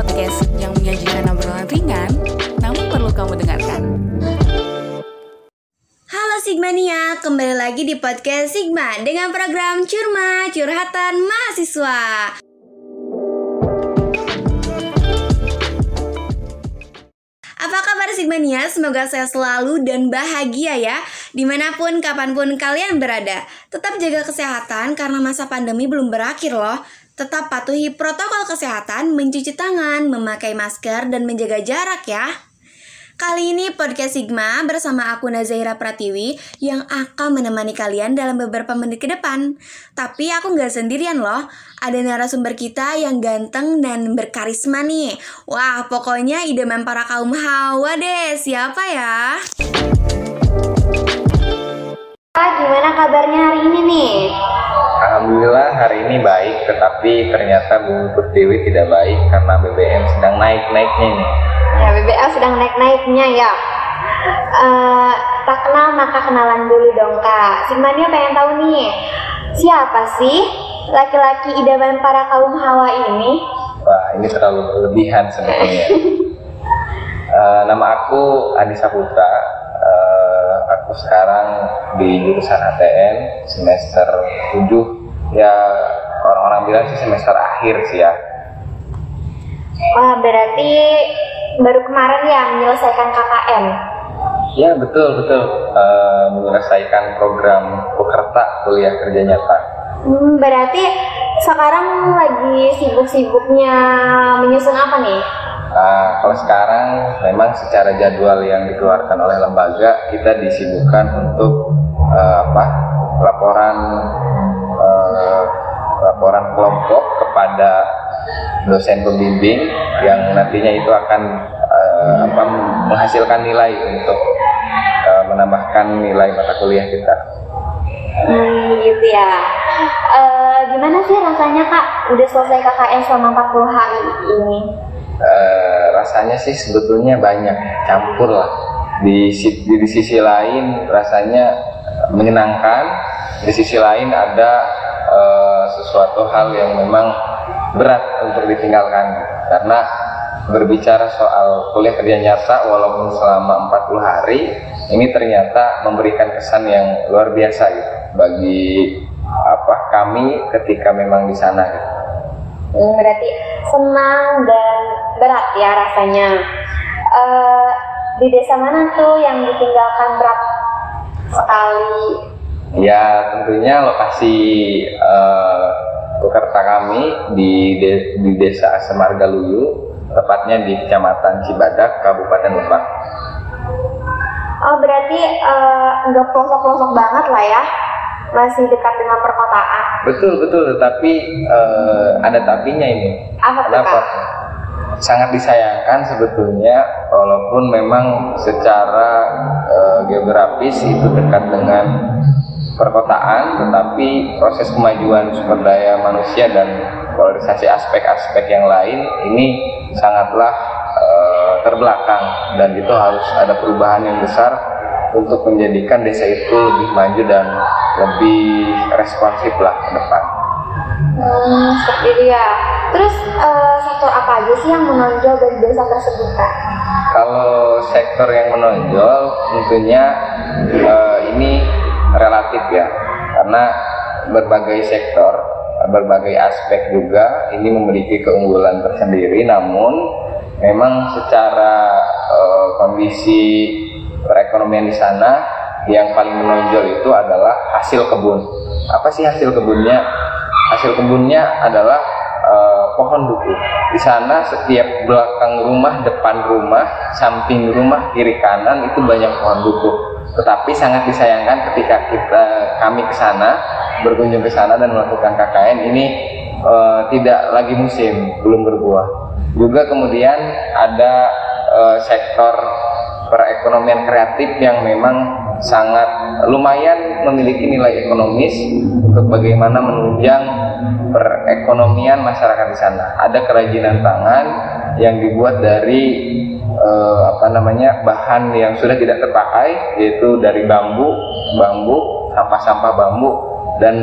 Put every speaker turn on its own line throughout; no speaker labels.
podcast yang menyajikan obrolan ringan, namun perlu kamu dengarkan.
Halo Sigmania, kembali lagi di podcast Sigma dengan program Curma Curhatan Mahasiswa. Apa kabar Sigmania? Semoga saya selalu dan bahagia ya Di mana pun, kapan pun kalian berada Tetap jaga kesehatan karena masa pandemi belum berakhir loh Tetap patuhi protokol kesehatan, mencuci tangan, memakai masker, dan menjaga jarak ya Kali ini podcast Sigma bersama aku Nazaira Pratiwi yang akan menemani kalian dalam beberapa menit ke depan. Tapi aku nggak sendirian loh, ada narasumber kita yang ganteng dan berkarisma nih. Wah, pokoknya idaman para kaum hawa deh, siapa ya?
Ini
baik, tetapi ternyata Bumi Pertiwi tidak baik karena BBM sedang naik-naiknya ini.
Ya, BBL sedang naik-naiknya ya. Eh, tak kenal maka kenalan dulu dong kak. Sigmania pengen tahu nih, siapa sih laki-laki idaman para kaum hawa ini?
Wah ini terlalu berlebihan sebetulnya. Eh, nama aku Adi Saputra. Eh, aku sekarang di jurusan ATN semester 7 ya bilang sih semester akhir sih ya.
Wah, berarti baru kemarin ya menyelesaikan KKN.
Ya betul betul Eh, menyelesaikan program pekerta kuliah kerja nyata.
Hmm, berarti sekarang lagi sibuk-sibuknya menyusun apa nih?
Nah, kalau sekarang memang secara jadwal yang dikeluarkan oleh lembaga kita disibukkan untuk eh, apa laporan kelompok kepada dosen pembimbing yang nantinya itu akan eh, apa, menghasilkan nilai untuk eh, menambahkan nilai mata kuliah kita.
Hmm, gitu ya. Eh, gimana sih rasanya kak udah selesai KKN selama 40 hari ini?
Eh, rasanya sih sebetulnya banyak campur lah di, di, di sisi lain rasanya menyenangkan di sisi lain ada eh, sesuatu hal yang memang berat untuk ditinggalkan karena berbicara soal kuliah kerja nyata walaupun selama 40 hari ini ternyata memberikan kesan yang luar biasa gitu bagi apa kami ketika memang di sana gitu.
Hmm, berarti senang dan berat ya rasanya. Eh, di desa mana tuh yang ditinggalkan berat sekali?
Ya tentunya lokasi eh, pekerta kami di, de- di desa Semarga Luyu, tepatnya di Kecamatan Cibadak, Kabupaten Lebak.
Oh berarti eh, nggak pelosok-pelosok banget lah ya, masih dekat dengan perkotaan.
Betul betul, tetapi eh, ada tapinya ini.
Apa tuh
Kenapa?
kak?
Sangat disayangkan sebetulnya, walaupun memang secara eh, geografis itu dekat dengan perkotaan, tetapi proses kemajuan sumber daya manusia dan polarisasi aspek-aspek yang lain ini sangatlah eh, terbelakang dan itu harus ada perubahan yang besar untuk menjadikan desa itu lebih maju dan lebih responsif lah ke depan.
Hmm, seperti itu ya. Terus eh, sektor apa aja sih yang menonjol dari desa tersebut kak?
Kalau sektor yang menonjol tentunya eh, ini relatif ya, karena berbagai sektor, berbagai aspek juga ini memiliki keunggulan tersendiri. Namun memang secara eh, kondisi perekonomian di sana yang paling menonjol itu adalah hasil kebun. Apa sih hasil kebunnya? Hasil kebunnya adalah eh, pohon duku. Di sana setiap belakang rumah, depan rumah, samping rumah, kiri kanan itu banyak pohon duku. Tetapi sangat disayangkan ketika kita kami ke sana berkunjung ke sana dan melakukan KKN ini eh, tidak lagi musim, belum berbuah. Juga kemudian ada eh, sektor perekonomian kreatif yang memang sangat lumayan memiliki nilai ekonomis untuk bagaimana menunjang perekonomian masyarakat di sana. Ada kerajinan tangan yang dibuat dari eh, apa namanya bahan yang sudah tidak terpakai yaitu dari bambu, bambu, sampah-sampah bambu dan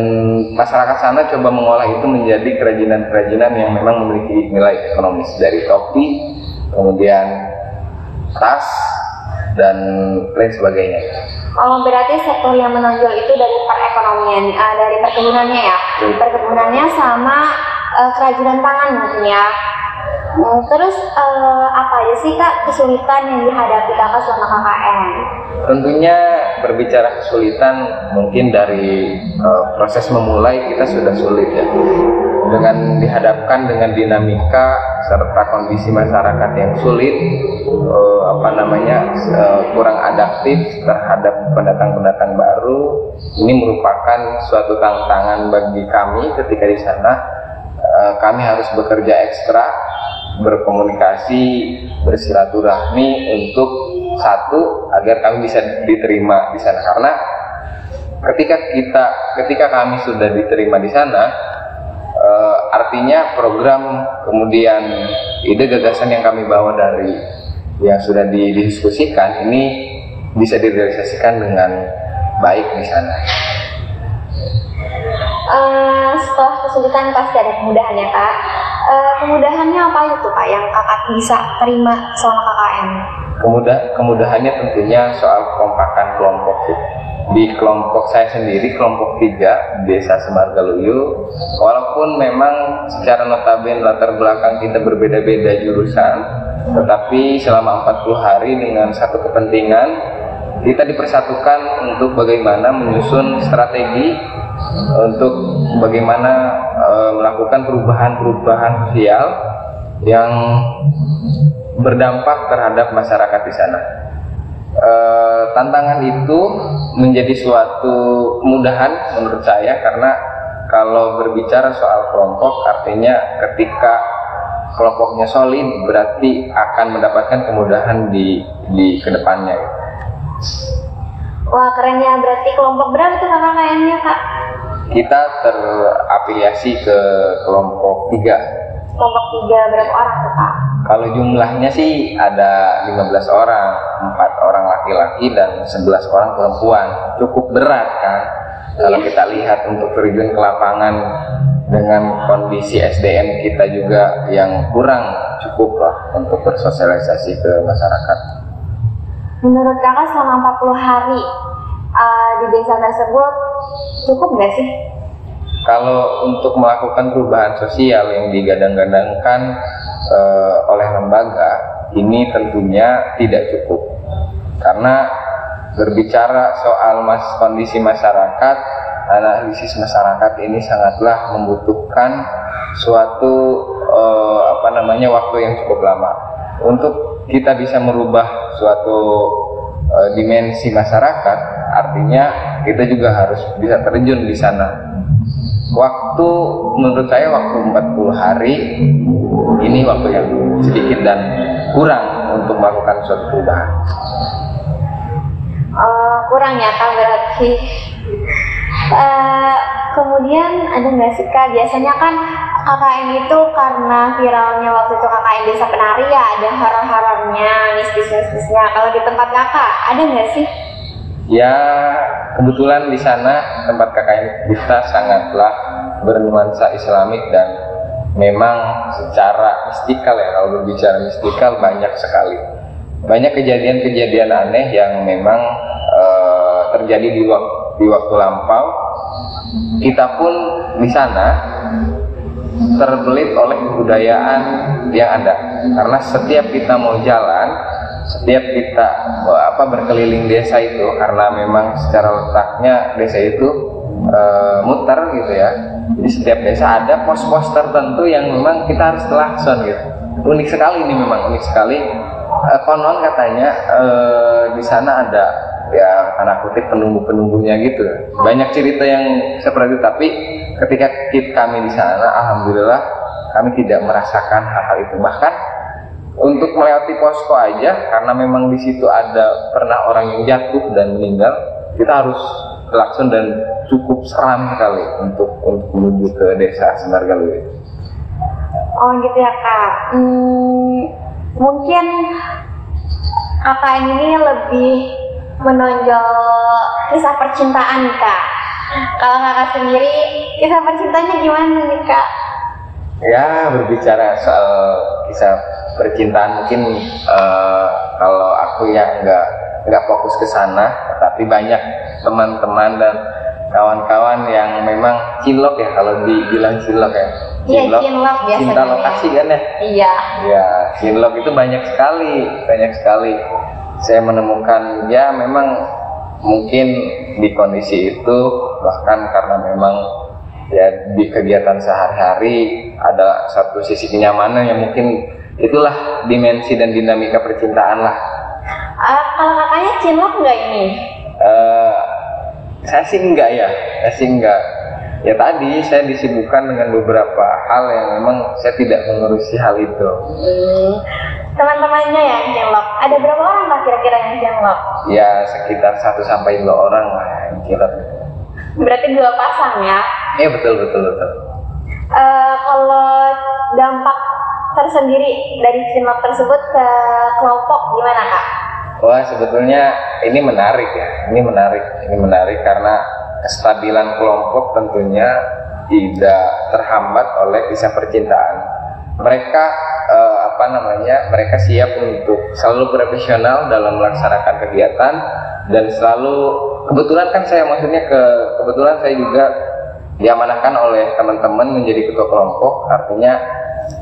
masyarakat sana coba mengolah itu menjadi kerajinan-kerajinan yang memang memiliki nilai ekonomis dari topi, kemudian tas dan lain sebagainya.
Oh, berarti sektor yang menonjol itu dari perekonomian, uh, dari perkebunannya ya, perkebunannya sama uh, kerajinan tangan mungkin ya. Hmm, terus uh, apa aja sih kak kesulitan yang dihadapi kakak selama KKN?
Tentunya berbicara kesulitan mungkin dari eh, proses memulai kita sudah sulit ya. Dengan dihadapkan dengan dinamika serta kondisi masyarakat yang sulit, eh, apa namanya eh, kurang adaptif terhadap pendatang-pendatang baru, ini merupakan suatu tantangan bagi kami ketika di sana. Eh, kami harus bekerja ekstra, berkomunikasi, bersilaturahmi untuk satu agar kami bisa diterima di sana karena ketika kita ketika kami sudah diterima di sana eh, artinya program kemudian ide gagasan yang kami bawa dari yang sudah didiskusikan ini bisa direalisasikan dengan baik di sana.
Eh, setelah kesulitan pasti ada kemudahan ya kak. Eh, apa itu kak yang kakak bisa terima selama KKN?
Kemudah kemudahannya tentunya soal kekompakan kelompok sih. Di kelompok saya sendiri, kelompok tiga, Desa Semargaluyu, walaupun memang secara notabene latar belakang kita berbeda-beda jurusan, tetapi selama 40 hari dengan satu kepentingan, kita dipersatukan untuk bagaimana menyusun strategi untuk bagaimana eh, melakukan perubahan-perubahan sosial yang berdampak terhadap masyarakat di sana. Eh, tantangan itu menjadi suatu kemudahan menurut saya karena kalau berbicara soal kelompok artinya ketika kelompoknya solid berarti akan mendapatkan kemudahan di di ke depannya.
Wah keren ya, berarti kelompok berapa tuh kakak kak?
Kita terafiliasi ke kelompok tiga.
Kelompok tiga berapa orang tuh kak?
Kalau jumlahnya sih ada 15 orang, empat orang laki-laki dan 11 orang perempuan. Cukup berat kan? Kalau kita lihat untuk terjun ke lapangan dengan kondisi SDM kita juga yang kurang cukup lah untuk bersosialisasi ke masyarakat.
Menurut kakak selama 40 hari uh, di desa tersebut cukup nggak sih?
Kalau untuk melakukan perubahan sosial yang digadang-gadangkan eh, oleh lembaga, ini tentunya tidak cukup. Karena berbicara soal mas kondisi masyarakat, analisis masyarakat ini sangatlah membutuhkan suatu eh, apa namanya waktu yang cukup lama. Untuk kita bisa merubah suatu eh, dimensi masyarakat, artinya kita juga harus bisa terjun di sana waktu menurut saya waktu 40 hari ini waktu yang sedikit dan kurang untuk melakukan suatu perubahan.
Oh, kurang ya kak berarti. Eh, kemudian ada nggak sih kak biasanya kan KKN itu karena viralnya waktu itu KKN desa penari ya ada horor-horornya, mistis-mistisnya. Kalau di tempat kakak ada nggak sih?
Ya kebetulan di sana tempat KKN kita sangatlah bernuansa Islamik dan memang secara mistikal ya kalau berbicara mistikal banyak sekali. Banyak kejadian-kejadian aneh yang memang eh, terjadi di waktu di waktu lampau. Kita pun di sana terbelit oleh kebudayaan yang ada. Karena setiap kita mau jalan setiap kita apa berkeliling desa itu karena memang secara letaknya desa itu eh, muter gitu ya. Jadi setiap desa ada pos-pos tertentu yang memang kita harus telakson gitu. Unik sekali ini memang unik sekali. Eh, konon katanya eh, di sana ada ya tanda kutip penunggu-penunggunya gitu. Banyak cerita yang seperti itu tapi ketika kita, kami di sana alhamdulillah kami tidak merasakan hal-hal itu. Bahkan untuk melewati posko aja karena memang di situ ada pernah orang yang jatuh dan meninggal kita harus lakson dan cukup seram sekali untuk untuk menuju ke desa Semargaluyu.
Oh gitu ya kak. Hmm, mungkin KKN ini lebih menonjol kisah percintaan kak. Kalau kakak sendiri, kisah percintanya gimana nih kak?
Ya berbicara soal kisah percintaan mungkin eh, kalau aku ya nggak nggak fokus ke sana, tapi banyak teman-teman dan kawan-kawan yang memang cinlok ya kalau dibilang cinlok ya.
Iya, cinlok biasa
Cinta lokasi kan ya.
Iya.
Ya, cinlok itu banyak sekali, banyak sekali. Saya menemukan ya memang mungkin di kondisi itu bahkan karena memang ya di kegiatan sehari-hari ada satu sisi kenyamanan yang mungkin itulah dimensi dan dinamika percintaan lah.
Ah, kalau kakaknya cinlok nggak ini?
Eh, saya sih enggak ya, saya sih enggak. Ya tadi saya disibukkan dengan beberapa hal yang memang saya tidak mengurusi hal itu.
Hmm, teman-temannya yang cinlok. Ada berapa orang kak kira-kira yang cinlok?
Ya sekitar 1 sampai dua orang lah yang kira
Berarti dua pasang ya.
Iya betul betul betul.
Eh, kalau dampak tersendiri dari cinlok tersebut ke kelompok gimana kak?
Wah sebetulnya ini menarik ya, ini menarik, ini menarik karena kestabilan kelompok tentunya tidak terhambat oleh kisah percintaan. Mereka eh, apa namanya? Mereka siap untuk selalu profesional dalam melaksanakan kegiatan dan selalu kebetulan kan saya maksudnya ke kebetulan saya juga diamanahkan oleh teman-teman menjadi ketua kelompok artinya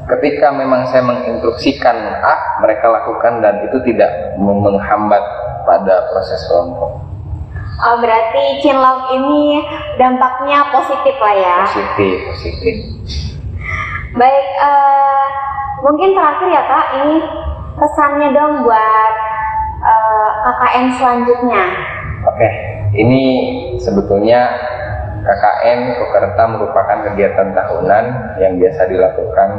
ketika memang saya menginstruksikan A mereka lakukan dan itu tidak menghambat pada proses kelompok
Oh, berarti cinlok ini dampaknya positif lah ya.
positif positif
Baik, eh, mungkin terakhir ya kak, ini pesannya dong buat eh, KKN selanjutnya.
oke ini sebetulnya KKN Kokerta merupakan kegiatan tahunan yang biasa dilakukan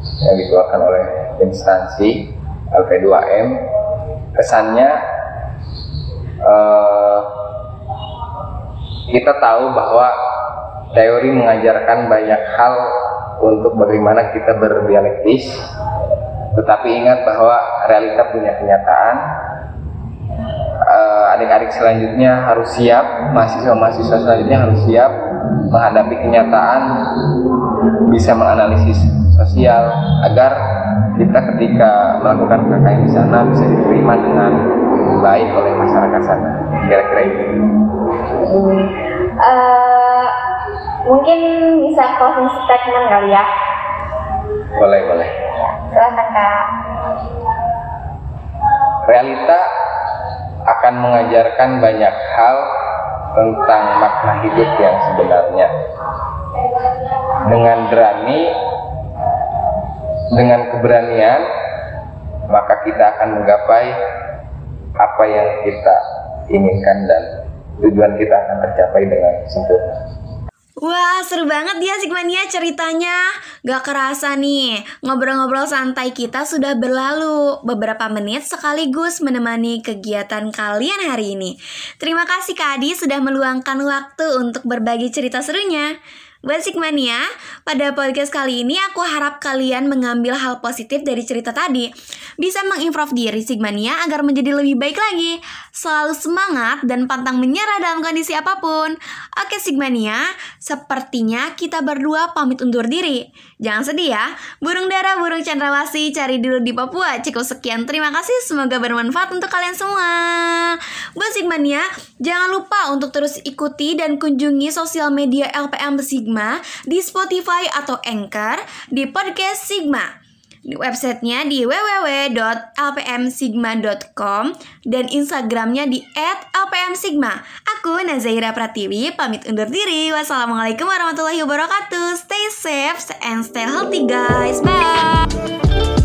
yang dikeluarkan oleh instansi LP2M kesannya eh, kita tahu bahwa teori mengajarkan banyak hal untuk bagaimana kita berdialektis tetapi ingat bahwa realita punya kenyataan. Eh, adik-adik selanjutnya harus siap mahasiswa-mahasiswa selanjutnya harus siap menghadapi kenyataan bisa menganalisis sosial agar kita ketika melakukan KKN di sana bisa diterima dengan baik oleh masyarakat sana kira-kira itu
Hmm, eh, mungkin bisa closing statement kali ya.
boleh boleh
Silahkan kak.
realita akan mengajarkan banyak hal tentang makna hidup yang sebenarnya. Dengan berani, dengan keberanian, maka kita akan menggapai apa yang kita inginkan dan tujuan kita akan tercapai dengan sempurna.
Wah, seru banget dia Sigmania ceritanya. Gak kerasa nih, ngobrol-ngobrol santai kita sudah berlalu. Beberapa menit sekaligus menemani kegiatan kalian hari ini. Terima kasih Kak Adi sudah meluangkan waktu untuk berbagi cerita serunya. Buat Sigmania, pada podcast kali ini aku harap kalian mengambil hal positif dari cerita tadi. Bisa mengimprove diri Sigmania agar menjadi lebih baik lagi. Selalu semangat dan pantang menyerah dalam kondisi apa pun. Oke Sigmania, sepertinya kita berdua pamit undur diri. Jangan sedih ya, burung dara, burung cendrawasih cari dulu di Papua. Cukup sekian, terima kasih, semoga bermanfaat untuk kalian semua. Buat Sigmania, jangan lupa untuk terus ikuti dan kunjungi sosial media LPM Sigma di Spotify atau Anchor di podcast Sigma. Websitenya di www.lpmsigma.com dan Instagramnya di @lpmsigma. Aku Nazaira Pratiwi pamit undur diri. Wassalamualaikum warahmatullahi wabarakatuh. Stay safe and stay healthy guys. Bye.